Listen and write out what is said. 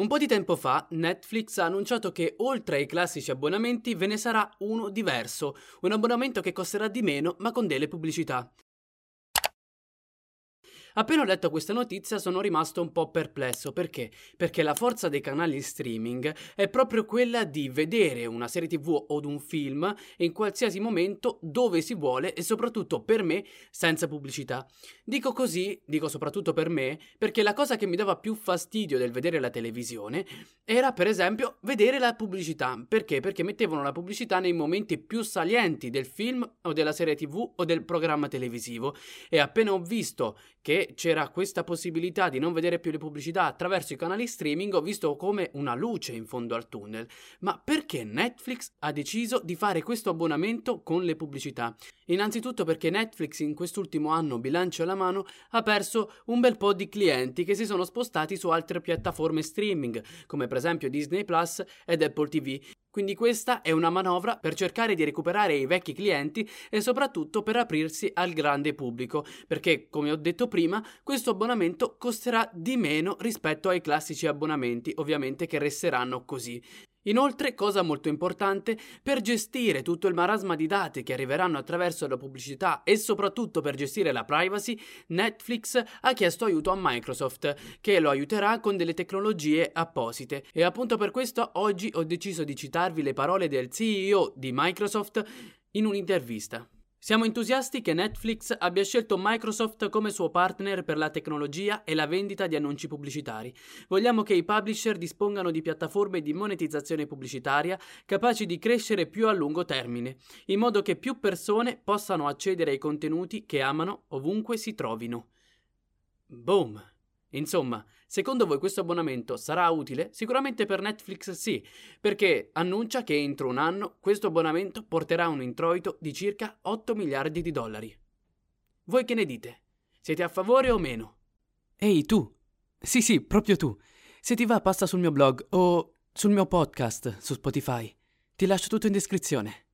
Un po' di tempo fa Netflix ha annunciato che oltre ai classici abbonamenti ve ne sarà uno diverso, un abbonamento che costerà di meno ma con delle pubblicità. Appena ho letto questa notizia sono rimasto un po' perplesso perché? Perché la forza dei canali streaming è proprio quella di vedere una serie tv o un film in qualsiasi momento dove si vuole e soprattutto per me senza pubblicità. Dico così, dico soprattutto per me, perché la cosa che mi dava più fastidio del vedere la televisione era per esempio vedere la pubblicità. Perché? Perché mettevano la pubblicità nei momenti più salienti del film o della serie tv o del programma televisivo e appena ho visto che c'era questa possibilità di non vedere più le pubblicità attraverso i canali streaming, ho visto come una luce in fondo al tunnel. Ma perché Netflix ha deciso di fare questo abbonamento con le pubblicità? Innanzitutto perché Netflix in quest'ultimo anno, bilancio alla mano, ha perso un bel po' di clienti che si sono spostati su altre piattaforme streaming, come per esempio Disney Plus ed Apple TV, quindi questa è una manovra per cercare di recuperare i vecchi clienti e soprattutto per aprirsi al grande pubblico, perché come ho detto prima, questo abbonamento costerà di meno rispetto ai classici abbonamenti, ovviamente che resteranno così. Inoltre, cosa molto importante, per gestire tutto il marasma di dati che arriveranno attraverso la pubblicità e soprattutto per gestire la privacy, Netflix ha chiesto aiuto a Microsoft, che lo aiuterà con delle tecnologie apposite. E appunto per questo oggi ho deciso di citarvi le parole del CEO di Microsoft in un'intervista. Siamo entusiasti che Netflix abbia scelto Microsoft come suo partner per la tecnologia e la vendita di annunci pubblicitari. Vogliamo che i publisher dispongano di piattaforme di monetizzazione pubblicitaria capaci di crescere più a lungo termine, in modo che più persone possano accedere ai contenuti che amano ovunque si trovino. Boom! Insomma, secondo voi questo abbonamento sarà utile? Sicuramente per Netflix sì, perché annuncia che entro un anno questo abbonamento porterà un introito di circa 8 miliardi di dollari. Voi che ne dite? Siete a favore o meno? Ehi tu! Sì sì, proprio tu. Se ti va passa sul mio blog o sul mio podcast su Spotify. Ti lascio tutto in descrizione.